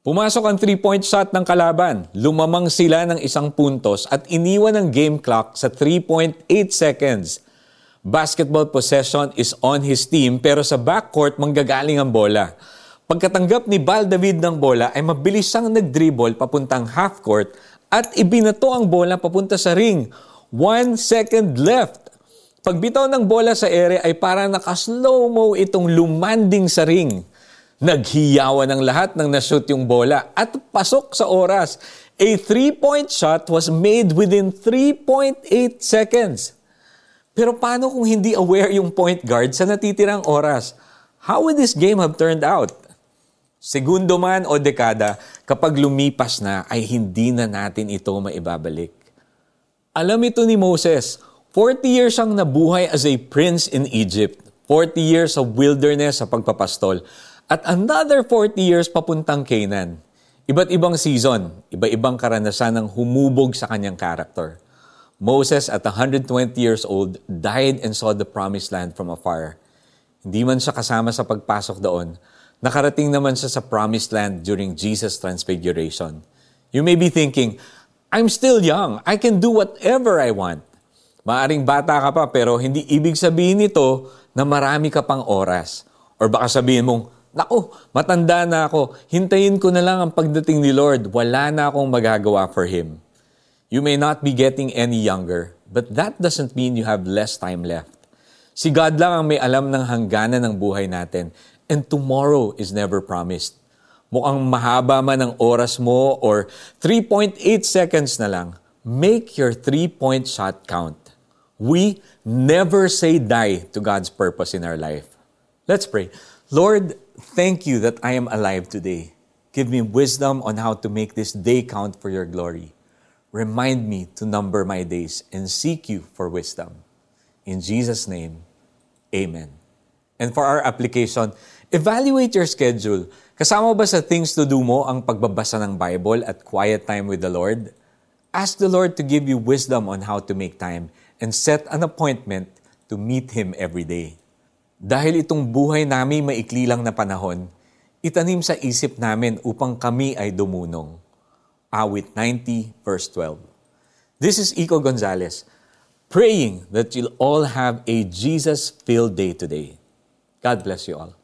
Pumasok ang three-point shot ng kalaban. Lumamang sila ng isang puntos at iniwan ang game clock sa 3.8 seconds. Basketball possession is on his team pero sa backcourt manggagaling ang bola. Pagkatanggap ni Bal David ng bola ay mabilis siyang nag-dribble papuntang half court at ibinato ang bola papunta sa ring. One second left. Pagbitaw ng bola sa ere ay parang naka-slow-mo itong lumanding sa ring. Naghiyawan ng lahat ng nashoot yung bola at pasok sa oras. A three-point shot was made within 3.8 seconds. Pero paano kung hindi aware yung point guard sa natitirang oras? How would this game have turned out? Segundo man o dekada, kapag lumipas na ay hindi na natin ito maibabalik. Alam ito ni Moses, 40 years ang nabuhay as a prince in Egypt. 40 years of wilderness sa pagpapastol at another 40 years papuntang Canaan. Iba't ibang season, iba-ibang karanasan ng humubog sa kanyang character. Moses at 120 years old died and saw the promised land from afar. Hindi man siya kasama sa pagpasok doon, nakarating naman siya sa promised land during Jesus' transfiguration. You may be thinking, I'm still young. I can do whatever I want. Maaring bata ka pa pero hindi ibig sabihin nito na marami ka pang oras. Or baka sabihin mong, Naku, matanda na ako. Hintayin ko na lang ang pagdating ni Lord. Wala na akong magagawa for Him. You may not be getting any younger, but that doesn't mean you have less time left. Si God lang ang may alam ng hangganan ng buhay natin, and tomorrow is never promised. Mukhang mahaba man ang oras mo or 3.8 seconds na lang, make your three-point shot count. We never say die to God's purpose in our life. Let's pray. Lord, thank you that I am alive today. Give me wisdom on how to make this day count for your glory. Remind me to number my days and seek you for wisdom. In Jesus' name, Amen. And for our application, evaluate your schedule. Kasama ba sa things to do mo ang pagbabasa ng Bible at quiet time with the Lord? Ask the Lord to give you wisdom on how to make time and set an appointment to meet Him every day. Dahil itong buhay namin maikli lang na panahon, itanim sa isip namin upang kami ay dumunong. Awit 90 verse 12. This is Iko Gonzalez, praying that you'll all have a Jesus-filled day today. God bless you all.